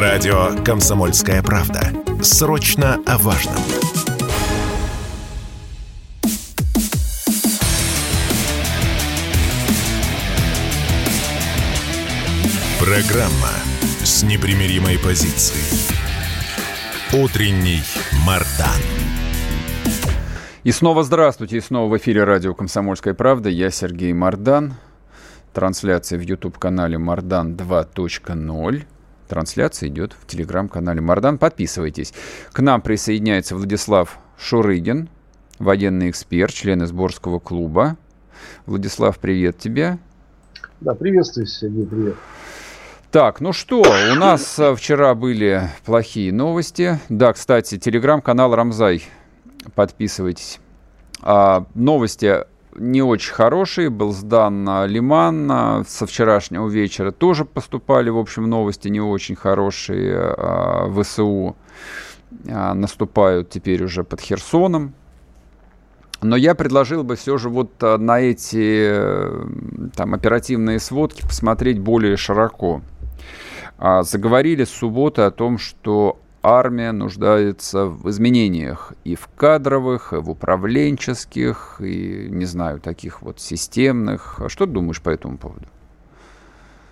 Радио «Комсомольская правда». Срочно о важном. Программа с непримиримой позицией. Утренний Мардан. И снова здравствуйте, и снова в эфире радио «Комсомольская правда». Я Сергей Мардан. Трансляция в YouTube-канале Мардан 2.0. Трансляция идет в телеграм-канале Мардан. Подписывайтесь. К нам присоединяется Владислав Шурыгин, военный эксперт, член Изборского клуба. Владислав, привет тебе. Да, приветствую, Сергей, привет. Так, ну что, у нас э, вчера были плохие новости. Да, кстати, телеграм-канал Рамзай. Подписывайтесь. А, новости не очень хорошие. Был сдан Лиман. Со вчерашнего вечера тоже поступали, в общем, новости не очень хорошие. А, ВСУ а, наступают теперь уже под Херсоном. Но я предложил бы все же вот а, на эти там, оперативные сводки посмотреть более широко. Заговорили с субботы о том, что армия нуждается в изменениях и в кадровых, и в управленческих, и, не знаю, таких вот системных. Что ты думаешь по этому поводу?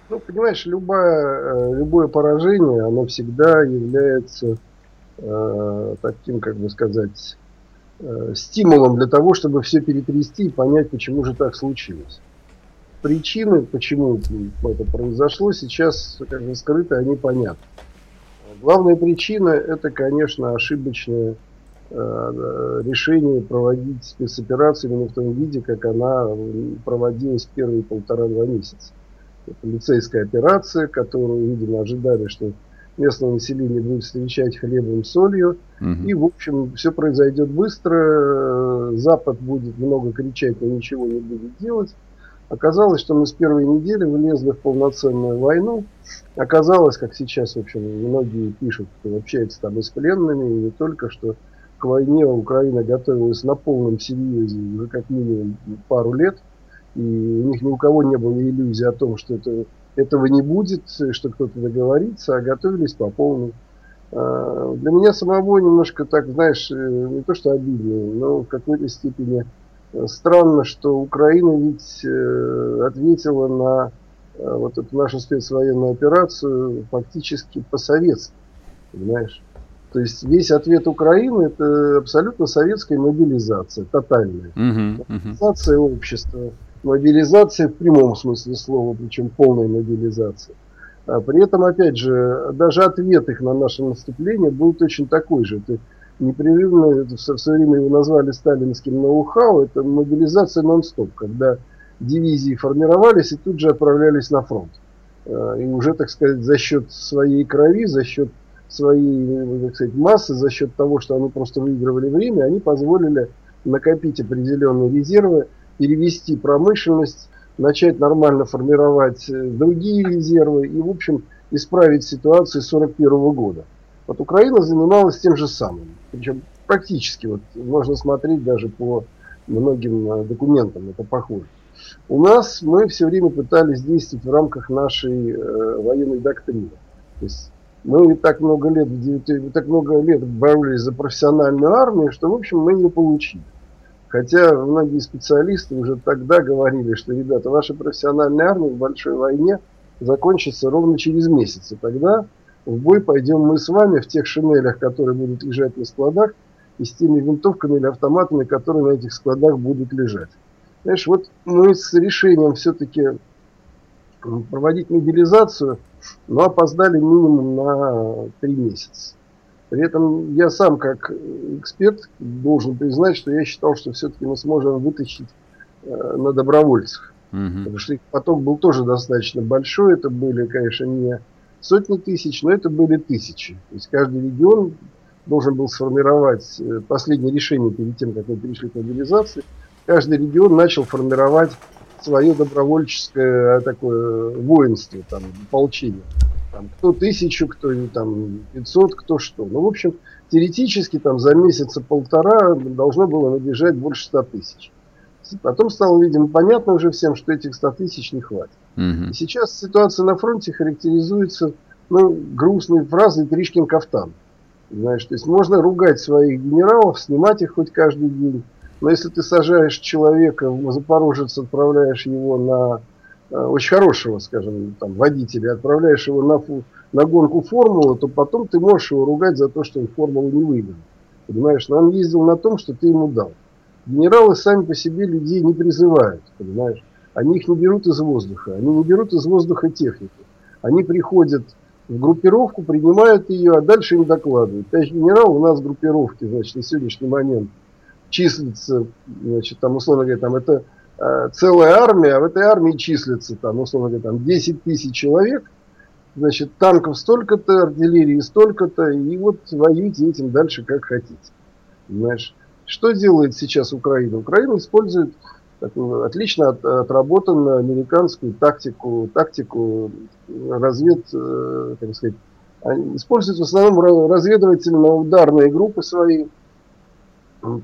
Ну, понимаешь, любое, э, любое поражение, оно всегда является э, таким, как бы сказать, э, стимулом для того, чтобы все перетрясти и понять, почему же так случилось. Причины, почему это произошло, сейчас как бы скрыты, они понятны. Главная причина это, конечно, ошибочное э, решение проводить спецоперацию именно в том виде, как она проводилась первые полтора-два месяца. Это лицейская операция, которую, видимо, ожидали, что местное население будет встречать хлебом, солью. Угу. И, в общем, все произойдет быстро. Запад будет много кричать, но ничего не будет делать. Оказалось, что мы с первой недели влезли в полноценную войну. Оказалось, как сейчас, в общем, многие пишут, кто общается там и с пленными, и не только, что к войне Украина готовилась на полном серьезе уже как минимум пару лет. И у них ни у кого не было иллюзии о том, что это, этого не будет, что кто-то договорится, а готовились по полной. А, для меня самого немножко так, знаешь, э, не то что обидно, но в какой-то степени Странно, что Украина ведь э, ответила на э, вот эту нашу спецвоенную операцию фактически по-советски, понимаешь? То есть весь ответ Украины это абсолютно советская мобилизация, тотальная. Uh-huh. Мобилизация общества, мобилизация в прямом смысле слова, причем полная мобилизация. А при этом, опять же, даже ответ их на наше наступление будет очень такой же. Это непрерывно, это в свое время его назвали сталинским ноу-хау, это мобилизация нон-стоп, когда дивизии формировались и тут же отправлялись на фронт. Э, и уже, так сказать, за счет своей крови, за счет своей, так сказать, массы, за счет того, что они просто выигрывали время, они позволили накопить определенные резервы, перевести промышленность, начать нормально формировать э, другие резервы и, в общем, исправить ситуацию 1941 года. Вот Украина занималась тем же самым. Причем практически, вот можно смотреть даже по многим э, документам, это похоже. У нас мы все время пытались действовать в рамках нашей э, военной доктрины. То есть мы так много лет, так много лет боролись за профессиональную армию, что, в общем, мы ее получили. Хотя многие специалисты уже тогда говорили, что, ребята, ваша профессиональная армия в большой войне закончится ровно через месяц. И тогда в бой пойдем мы с вами в тех шинелях, которые будут лежать на складах, и с теми винтовками или автоматами, которые на этих складах будут лежать. Знаешь, вот мы с решением все-таки проводить мобилизацию, но опоздали минимум на три месяца. При этом я сам, как эксперт, должен признать, что я считал, что все-таки мы сможем вытащить э, на добровольцах. Угу. Потому что их поток был тоже достаточно большой. Это были, конечно, не сотни тысяч, но это были тысячи. То есть каждый регион должен был сформировать э, последнее решение перед тем, как мы перешли к мобилизации. Каждый регион начал формировать свое добровольческое такое воинство, там, ополчение. Там, кто тысячу, кто там 500, кто что. Ну, в общем, теоретически там за месяца полтора должно было набежать больше 100 тысяч. Потом стало, видимо, понятно уже всем, что этих 100 тысяч не хватит. Угу. И сейчас ситуация на фронте характеризуется ну, грустные фразы Тришкин кафтан. Знаешь, то есть можно ругать своих генералов, снимать их хоть каждый день. Но если ты сажаешь человека в Запорожец, отправляешь его на э, очень хорошего, скажем, там, водителя, отправляешь его на, на гонку формулы, то потом ты можешь его ругать за то, что он формулу не выиграл. Понимаешь, но он ездил на том, что ты ему дал. Генералы сами по себе людей не призывают, понимаешь. Они их не берут из воздуха, они не берут из воздуха технику. Они приходят в группировку, принимают ее, а дальше им докладывают. Товарищ генерал, у нас в группировке, значит, на сегодняшний момент числится, значит, там, условно говоря, там это э, целая армия, а в этой армии числится, там, условно говоря, там 10 тысяч человек, значит, танков столько-то, артиллерии столько-то, и вот воюйте этим дальше как хотите. Понимаешь? Что делает сейчас Украина? Украина использует такую отлично от, отработанную американскую тактику, тактику развед, э, как сказать, используют в основном разведывательно-ударные группы свои,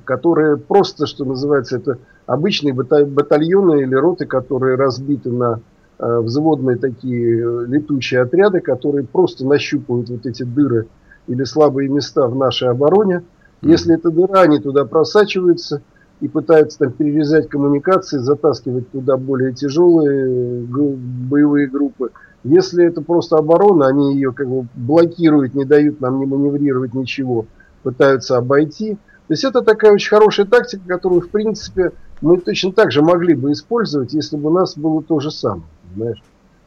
которые просто, что называется, это обычные батальоны или роты, которые разбиты на э, взводные такие э, летучие отряды, которые просто нащупывают вот эти дыры или слабые места в нашей обороне. Если эта дыра, они туда просачиваются и пытаются там перерезать коммуникации, затаскивать туда более тяжелые боевые группы. Если это просто оборона, они ее как бы блокируют, не дают нам не маневрировать ничего, пытаются обойти – то есть это такая очень хорошая тактика, которую, в принципе, мы точно так же могли бы использовать, если бы у нас было то же самое. Понимаешь?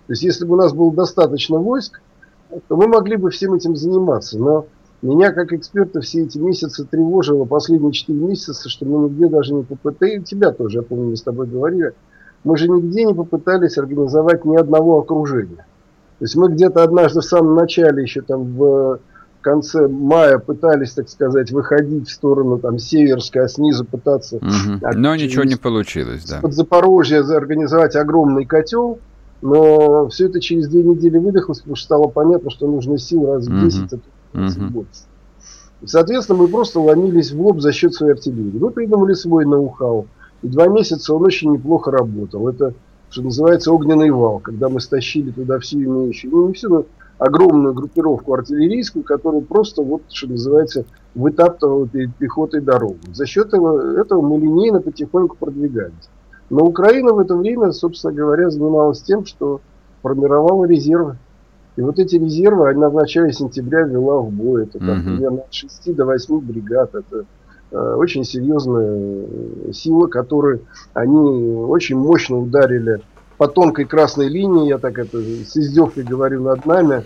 То есть если бы у нас было достаточно войск, то мы могли бы всем этим заниматься. Но меня, как эксперта, все эти месяцы тревожило, последние 4 месяца, что мы нигде даже не попытались, и тебя тоже, я помню, мы с тобой говорили, мы же нигде не попытались организовать ни одного окружения. То есть мы где-то однажды в самом начале, еще там в конце мая пытались, так сказать, выходить в сторону там Северской, а снизу пытаться... Угу. Но ничего не получилось, да. Под Запорожье организовать огромный котел, но все это через две недели выдохлось, потому что стало понятно, что нужно сил раз в 10, угу. а то больше. И, соответственно, мы просто ломились в лоб за счет своей артиллерии. Мы придумали свой ноу-хау. И два месяца он очень неплохо работал. Это, что называется, огненный вал, когда мы стащили туда всю имеющую, ну не всю, но огромную группировку артиллерийскую, которая просто, вот, что называется, вытаптывала перед пехотой дорогу. За счет этого, этого мы линейно потихоньку продвигались. Но Украина в это время, собственно говоря, занималась тем, что формировала резервы. И вот эти резервы она в начале сентября ввела в бой. Это там, примерно от 6 до 8 бригад. Это э, очень серьезная сила, которую они очень мощно ударили по тонкой красной линии, я так это с издевкой говорю над нами,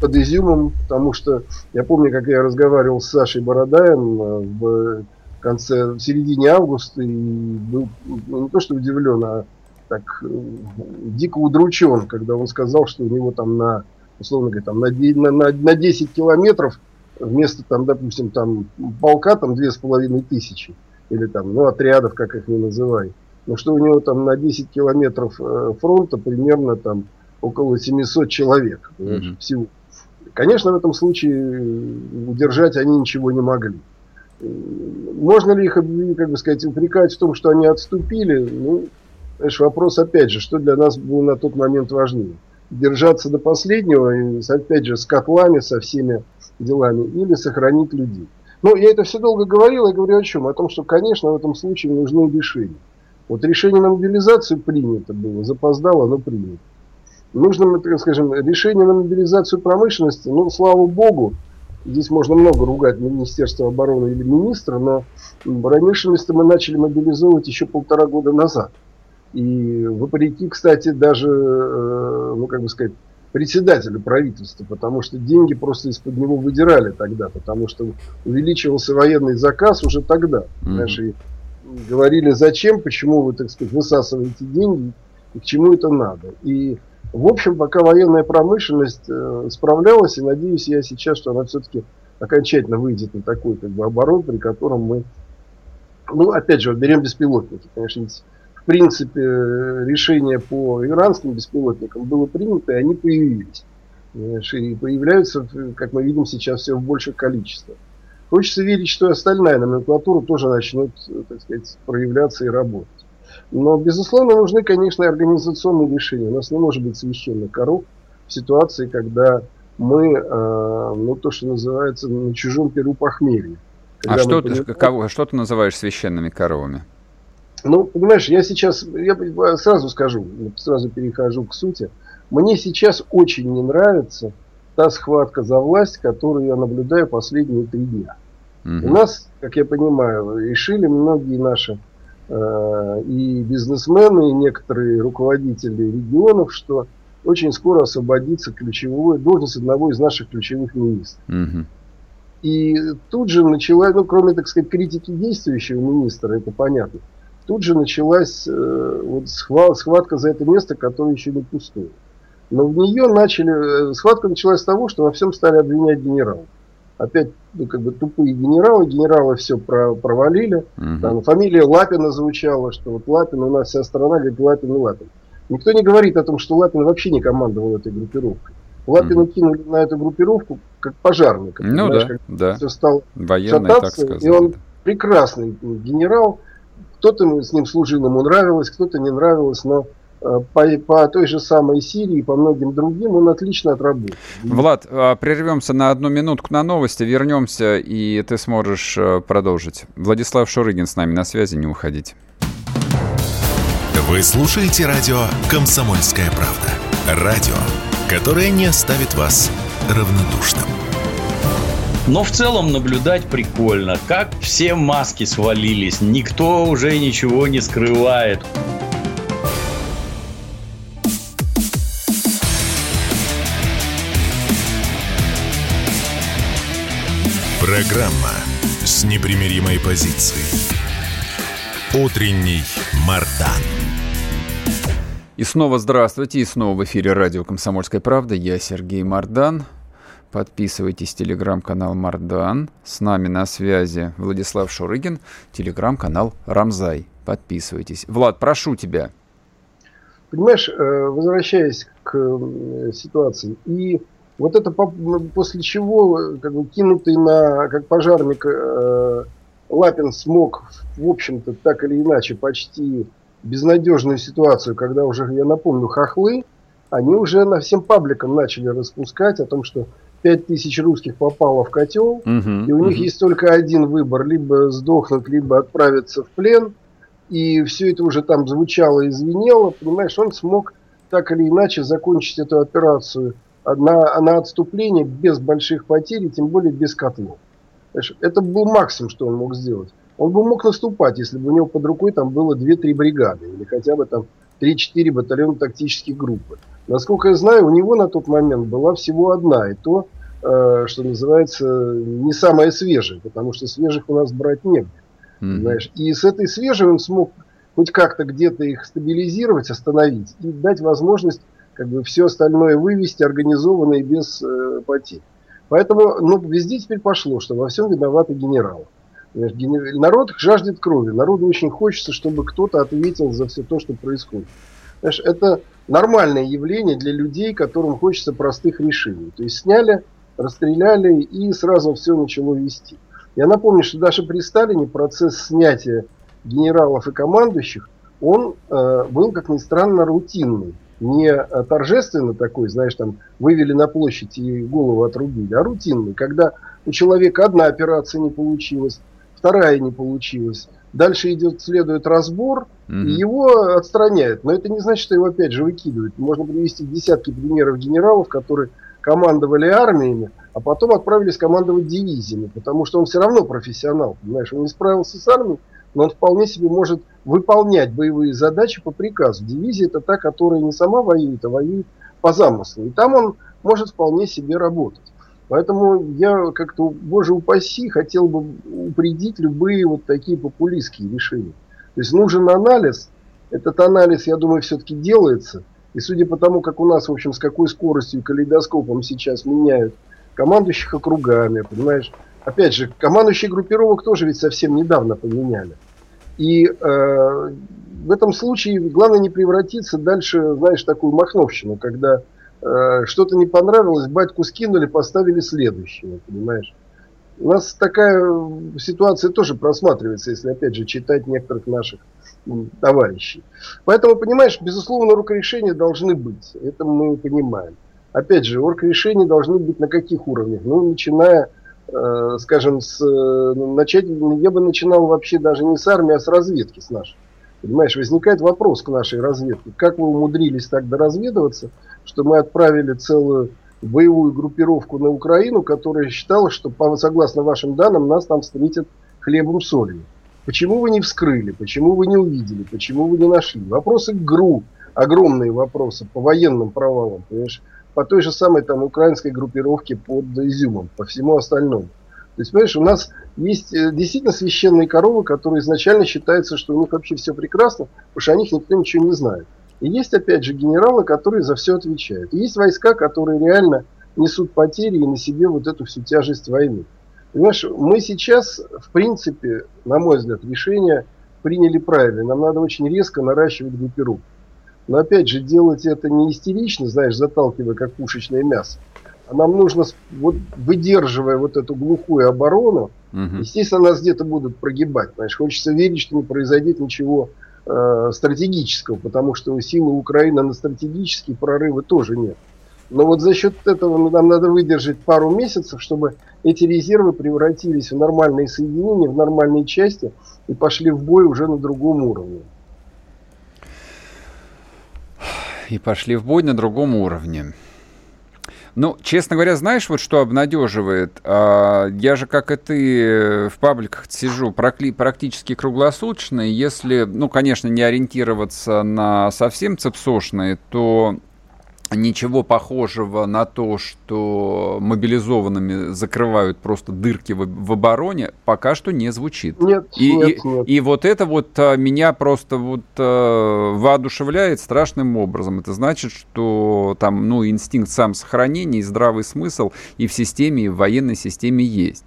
под изюмом, потому что я помню, как я разговаривал с Сашей Бородаем э, в конце, в середине августа, и был ну, не то что удивлен, а так э, дико удручен, когда он сказал, что у него там на, условно говоря, там на, на, на, на 10 километров вместо там, допустим, там полка там две с половиной тысячи, или там, ну, отрядов, как их не называй, но что у него там на 10 километров э, фронта примерно там около 700 человек mm-hmm. всего. Конечно, в этом случае удержать они ничего не могли. Можно ли их, как бы сказать, упрекать в том, что они отступили? Ну, знаешь, вопрос опять же, что для нас было на тот момент важнее? Держаться до последнего, опять же, с котлами, со всеми делами, или сохранить людей. Но я это все долго говорил, я говорю о чем? О том, что, конечно, в этом случае нужны решения. Вот решение на мобилизацию принято было, запоздало, но принято. Нужно, скажем, решение на мобилизацию промышленности, ну, слава богу, здесь можно много ругать Министерство обороны или министра, но промышленность мы начали мобилизовывать еще полтора года назад. И вопреки, кстати, даже, э, ну, как бы сказать, председателю правительства, потому что деньги просто из-под него выдирали тогда, потому что увеличивался военный заказ уже тогда. Mm-hmm. И говорили, зачем, почему вы, так сказать, высасываете деньги и к чему это надо. И, в общем, пока военная промышленность э, справлялась, и надеюсь я сейчас, что она все-таки окончательно выйдет на такой как бы, оборот, при котором мы, ну, опять же, берем беспилотники. Конечно, принципе, решение по иранским беспилотникам было принято, и они появились. И появляются, как мы видим сейчас, все в больших количествах. Хочется верить, что и остальная номенклатура тоже начнет, так сказать, проявляться и работать. Но, безусловно, нужны, конечно, организационные решения. У нас не может быть священных коров в ситуации, когда мы, э, ну, то, что называется, на чужом перу похмелье. А что, ты, кого, что ты называешь священными коровами? Ну, понимаешь, я сейчас, я сразу скажу, сразу перехожу к сути. Мне сейчас очень не нравится та схватка за власть, которую я наблюдаю последние три дня. Угу. У нас, как я понимаю, решили многие наши э, и бизнесмены, и некоторые руководители регионов, что очень скоро освободится ключевой должность одного из наших ключевых министров. Угу. И тут же началась, ну, кроме, так сказать, критики действующего министра, это понятно, тут же началась э, вот схватка за это место, которое еще не пустое. Но в нее начали, э, схватка началась с того, что во всем стали обвинять генералов. Опять, ну, как бы тупые генералы, генералы все про, провалили. Угу. Там фамилия Лапина звучала, что вот Лапин, у нас вся страна говорит Лапин и Лапин. Никто не говорит о том, что Лапин вообще не командовал этой группировкой. Лапина угу. кинули на эту группировку как пожарника. Ну да, да. Все стало Военный, шататься, так сказать. И он прекрасный генерал. Кто-то с ним служил, ему нравилось, кто-то не нравилось, но Э, по, по той же самой Сирии, по многим другим, он отлично отработал. Влад, а, прервемся на одну минутку на новости, вернемся, и ты сможешь э, продолжить. Владислав Шурыгин с нами на связи, не уходите. Вы слушаете радио «Комсомольская правда». Радио, которое не оставит вас равнодушным. Но в целом наблюдать прикольно, как все маски свалились, никто уже ничего не скрывает. Программа с непримиримой позицией. Утренний Мардан. И снова здравствуйте, и снова в эфире радио «Комсомольская правда». Я Сергей Мардан. Подписывайтесь, телеграм-канал Мардан. С нами на связи Владислав Шурыгин, телеграм-канал Рамзай. Подписывайтесь. Влад, прошу тебя. Понимаешь, э, возвращаясь к э, ситуации, и вот это после чего, как бы кинутый на, как пожарник, э, Лапин смог, в общем-то, так или иначе, почти безнадежную ситуацию, когда уже, я напомню, хохлы, они уже на всем пабликам начали распускать о том, что 5000 русских попало в котел, угу, и у них есть только один выбор, либо сдохнуть, либо отправиться в плен, и все это уже там звучало и звенело, понимаешь, он смог так или иначе закончить эту операцию – на, на отступление без больших потерь, и тем более без котлов. Это был максимум, что он мог сделать. Он бы мог наступать, если бы у него под рукой там было 2-3 бригады, или хотя бы там 3-4 батальона тактических группы. Насколько я знаю, у него на тот момент была всего одна, и то, э, что называется, не самая свежая, потому что свежих у нас брать негде. Mm-hmm. Знаешь? И с этой свежей он смог хоть как-то где-то их стабилизировать, остановить и дать возможность как бы все остальное вывести организованно и без э, потерь. Поэтому ну, везде теперь пошло, что во всем виноваты генералы. Народ жаждет крови, народу очень хочется, чтобы кто-то ответил за все то, что происходит. Знаешь, это нормальное явление для людей, которым хочется простых решений. То есть сняли, расстреляли и сразу все начало вести. Я напомню, что даже при Сталине процесс снятия генералов и командующих, он э, был, как ни странно, рутинный не э, торжественно такой, знаешь, там вывели на площадь и голову отрубили, а рутинный, когда у человека одна операция не получилась, вторая не получилась, дальше идет, следует разбор, mm-hmm. и его отстраняют. Но это не значит, что его опять же выкидывают. Можно привести десятки примеров генералов, которые командовали армиями, а потом отправились командовать дивизиями, потому что он все равно профессионал, понимаешь, он не справился с армией, но он вполне себе может выполнять боевые задачи по приказу. Дивизия это та, которая не сама воюет, а воюет по замыслу. И там он может вполне себе работать. Поэтому я как-то, боже упаси, хотел бы упредить любые вот такие популистские решения. То есть нужен анализ. Этот анализ, я думаю, все-таки делается. И судя по тому, как у нас, в общем, с какой скоростью калейдоскопом сейчас меняют командующих округами, понимаешь, опять же, командующие группировок тоже ведь совсем недавно поменяли. И э, в этом случае главное не превратиться дальше, знаешь, такую махновщину, когда что-то не понравилось, батьку скинули, поставили следующего, понимаешь? У нас такая ситуация тоже просматривается, если опять же читать некоторых наших товарищей. Поэтому, понимаешь, безусловно, рукорешения должны быть. Это мы понимаем. опять же, оргрешения должны быть на каких уровнях? Ну, начиная, э, скажем, с, э, начать, я бы начинал вообще даже не с армии, а с разведки, с нашей. Понимаешь, возникает вопрос к нашей разведке. Как вы умудрились так доразведываться, что мы отправили целую боевую группировку на Украину, которая считала, что, согласно вашим данным, нас там встретят хлебом солью. Почему вы не вскрыли? Почему вы не увидели? Почему вы не нашли? Вопросы к ГРУ, огромные вопросы по военным провалам, понимаешь? По той же самой там украинской группировке под Изюмом, по всему остальному. То есть, понимаешь, у нас есть э, действительно священные коровы, которые изначально считается, что у них вообще все прекрасно, потому что о них никто ничего не знает. И есть, опять же, генералы, которые за все отвечают. И есть войска, которые реально несут потери и на себе вот эту всю тяжесть войны. Понимаешь, мы сейчас, в принципе, на мой взгляд, решение приняли правильно. Нам надо очень резко наращивать группировку. Но опять же, делать это не истерично, знаешь, заталкивая как пушечное мясо. А нам нужно, вот, выдерживая вот эту глухую оборону, угу. естественно, нас где-то будут прогибать. Знаешь, хочется верить, что не произойдет ничего э, стратегического, потому что у силы Украины на стратегические прорывы тоже нет. Но вот за счет этого нам надо выдержать пару месяцев, чтобы эти резервы превратились в нормальные соединения, в нормальные части и пошли в бой уже на другом уровне. И пошли в бой на другом уровне. Ну, честно говоря, знаешь, вот что обнадеживает? А, я же, как и ты, в пабликах сижу практически круглосуточно. Если, ну, конечно, не ориентироваться на совсем цепсошные, то ничего похожего на то, что мобилизованными закрывают просто дырки в, в обороне, пока что не звучит. Нет, и, нет, и, нет. и вот это вот а, меня просто вот а, воодушевляет страшным образом. Это значит, что там, ну, инстинкт самосохранения и здравый смысл и в системе, и в военной системе есть.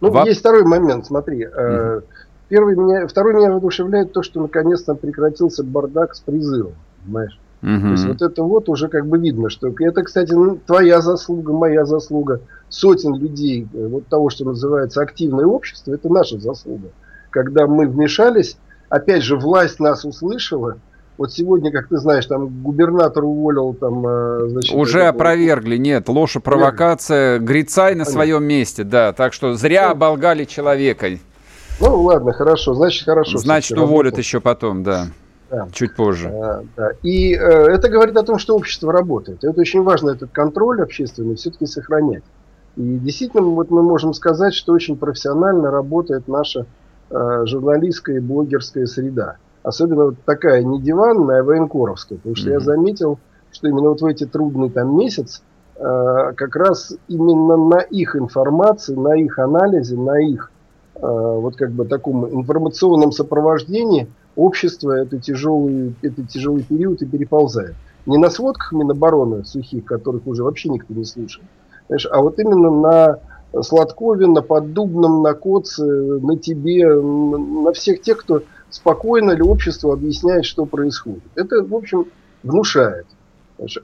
Ну, Во... есть второй момент, смотри. Mm-hmm. Первый меня, второй меня воодушевляет то, что наконец-то прекратился бардак с призывом, понимаешь? Угу. То есть вот это вот уже как бы видно, что это, кстати, ну, твоя заслуга, моя заслуга, сотен людей, э, вот того, что называется активное общество, это наша заслуга. Когда мы вмешались, опять же, власть нас услышала, вот сегодня, как ты знаешь, там губернатор уволил там... Э, значит, Уже это, опровергли, нет, ложь и провокация, Грицай на Понятно. своем месте, да, так что зря ну, оболгали человека. Ну ладно, хорошо, значит хорошо. Значит уволят еще потом, да. Да. Чуть позже. А, да. И э, это говорит о том, что общество работает. это очень важно, этот контроль общественный все-таки сохранять. И действительно, вот мы можем сказать, что очень профессионально работает наша э, журналистская и блогерская среда. Особенно вот такая не диванная, а военкоровская. Потому что mm-hmm. я заметил, что именно вот в эти трудный там месяц э, как раз именно на их информации, на их анализе, на их э, вот как бы таком информационном сопровождении – общество это тяжелый, это тяжелый период и переползает. Не на сводках Минобороны сухих, которых уже вообще никто не слушает, знаешь, а вот именно на Сладкове, на Поддубном, на Коце, на тебе, на всех тех, кто спокойно или общество объясняет, что происходит. Это, в общем, внушает.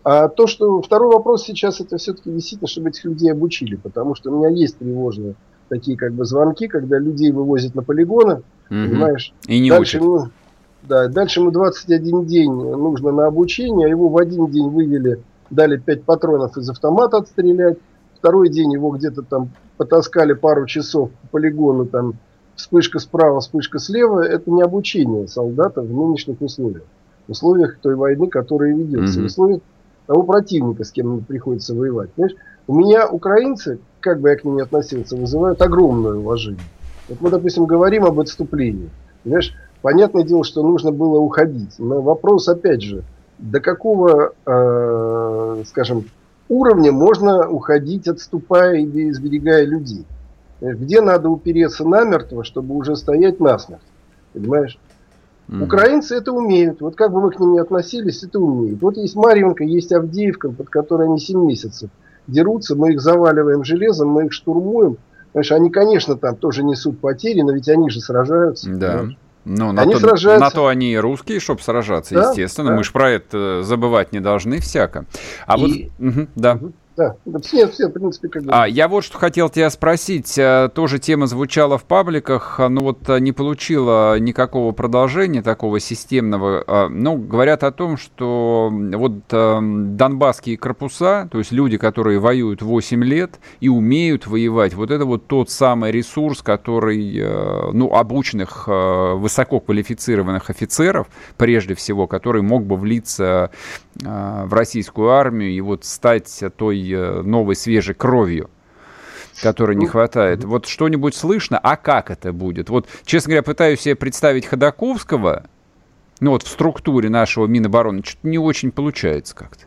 А то, что второй вопрос сейчас, это все-таки действительно, чтобы этих людей обучили, потому что у меня есть тревожные такие как бы звонки, когда людей вывозят на полигоны, угу. понимаешь? И не дальше, учат. Да, дальше ему 21 день нужно на обучение, его в один день вывели, дали 5 патронов из автомата отстрелять. Второй день его где-то там потаскали пару часов по полигону, там вспышка справа, вспышка слева. Это не обучение солдата в нынешних условиях. В условиях той войны, которая ведется. Mm-hmm. В условиях того противника, с кем приходится воевать. Понимаешь? У меня украинцы, как бы я к ним ни относился, вызывают огромное уважение. Вот мы, допустим, говорим об отступлении. Понимаешь, Понятное дело, что нужно было уходить. Но вопрос, опять же, до какого, э, скажем, уровня можно уходить, отступая или изберегая людей? Где надо упереться намертво, чтобы уже стоять насмерть? Понимаешь? Mm-hmm. Украинцы это умеют. Вот как бы мы к ним ни относились, это умеют. Вот есть Марьинка, есть Авдеевка, под которой они 7 месяцев дерутся, мы их заваливаем железом, мы их штурмуем. Знаешь, они, конечно, там тоже несут потери, но ведь они же сражаются. Да. Понимаешь? Ну, на, они то, сражаются. на то они и русские, чтобы сражаться, да, естественно. Да. Мы же про это забывать не должны всяко. А и... вот, угу, да. Да, все, все, в принципе, как бы... А, я вот что хотел тебя спросить. Э, тоже тема звучала в пабликах, но вот э, не получила никакого продолжения такого системного. А, ну, говорят о том, что вот э, донбасские корпуса, то есть люди, которые воюют 8 лет и умеют воевать, вот это вот тот самый ресурс, который, ну, обученных, высококвалифицированных офицеров, прежде всего, который мог бы влиться в российскую армию и вот стать той Э, новой свежей кровью которой не ну, хватает. Вот что-нибудь слышно, а как это будет? Вот, честно говоря, пытаюсь себе представить Ходаковского, ну вот в структуре нашего Минобороны, что-то не очень получается как-то.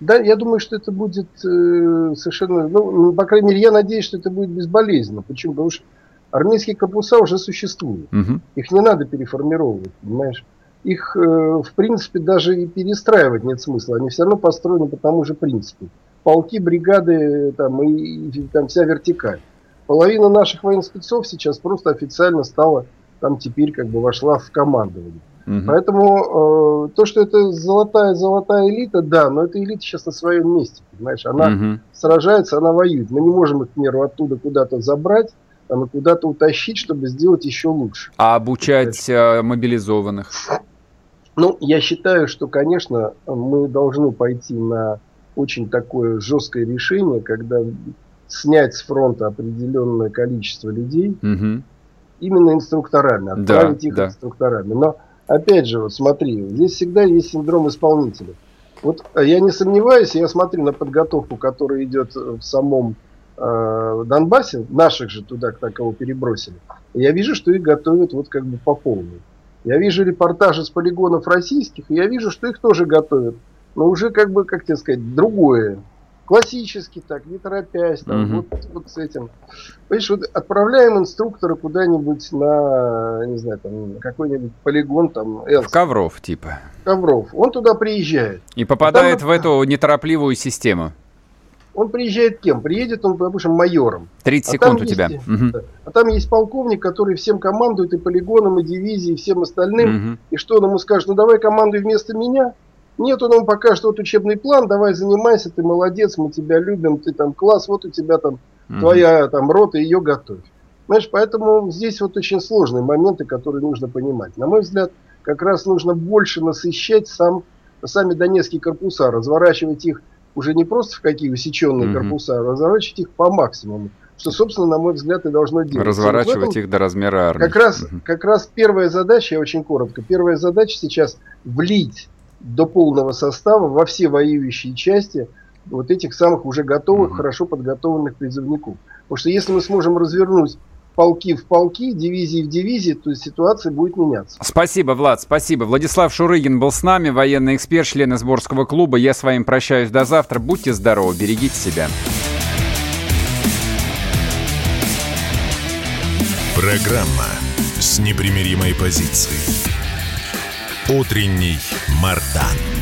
Да, я думаю, что это будет э, совершенно, ну, ну, по крайней мере, я надеюсь, что это будет безболезненно. Почему? Потому что армейские корпуса уже существуют. Угу. Их не надо переформировать, понимаешь? Их, э, в принципе, даже и перестраивать нет смысла. Они все равно построены по тому же принципу. Полки, бригады там, и, и там вся вертикаль. Половина наших военспецов сейчас просто официально стала, там теперь как бы вошла в командование. Угу. Поэтому э, то, что это золотая-золотая элита, да, но эта элита сейчас на своем месте, понимаешь, она угу. сражается, она воюет. Мы не можем их, к примеру, оттуда куда-то забрать, там, куда-то утащить, чтобы сделать еще лучше. А обучать э, мобилизованных? Ну, я считаю, что, конечно, мы должны пойти на очень такое жесткое решение, когда снять с фронта определенное количество людей, угу. именно инструкторами, отправить да, их да. инструкторами. Но, опять же, вот смотри, здесь всегда есть синдром исполнителя. Вот я не сомневаюсь, я смотрю на подготовку, которая идет в самом э, Донбассе, наших же туда к такого перебросили. Я вижу, что их готовят вот как бы по полной. Я вижу репортажи с полигонов российских, и я вижу, что их тоже готовят. Но уже как бы, как тебе сказать, другое. Классически так, не торопясь, там, угу. вот, вот с этим. Понимаешь, вот отправляем инструктора куда-нибудь на, не знаю, там, какой-нибудь полигон, там, Элс. В Ковров, типа. Ковров. Он туда приезжает. И попадает а там, в эту неторопливую систему. Он приезжает кем? Приедет он, допустим, майором. 30 а секунд у тебя. угу. А там есть полковник, который всем командует, и полигоном, и дивизией, и всем остальным. Угу. И что он ему скажет? Ну давай командуй вместо меня. Нет, он ему покажет вот учебный план, давай занимайся, ты молодец, мы тебя любим, ты там класс, вот у тебя там угу. твоя там рота, ее готовь. Понимаешь, поэтому здесь вот очень сложные моменты, которые нужно понимать. На мой взгляд, как раз нужно больше насыщать сам, сами донецкие корпуса, разворачивать их уже не просто в какие усеченные mm-hmm. корпуса, а разворачивать их по максимуму. Что, собственно, на мой взгляд, и должно делать. Разворачивать их до размера армии. Как раз, mm-hmm. как раз первая задача, я очень коротко, первая задача сейчас влить до полного состава во все воюющие части вот этих самых уже готовых, mm-hmm. хорошо подготовленных призывников. Потому что если мы сможем развернуть полки в полки, дивизии в дивизии, то ситуация будет меняться. Спасибо, Влад, спасибо. Владислав Шурыгин был с нами, военный эксперт, член сборского клуба. Я с вами прощаюсь до завтра. Будьте здоровы, берегите себя. Программа с непримиримой позицией. Утренний Мардан.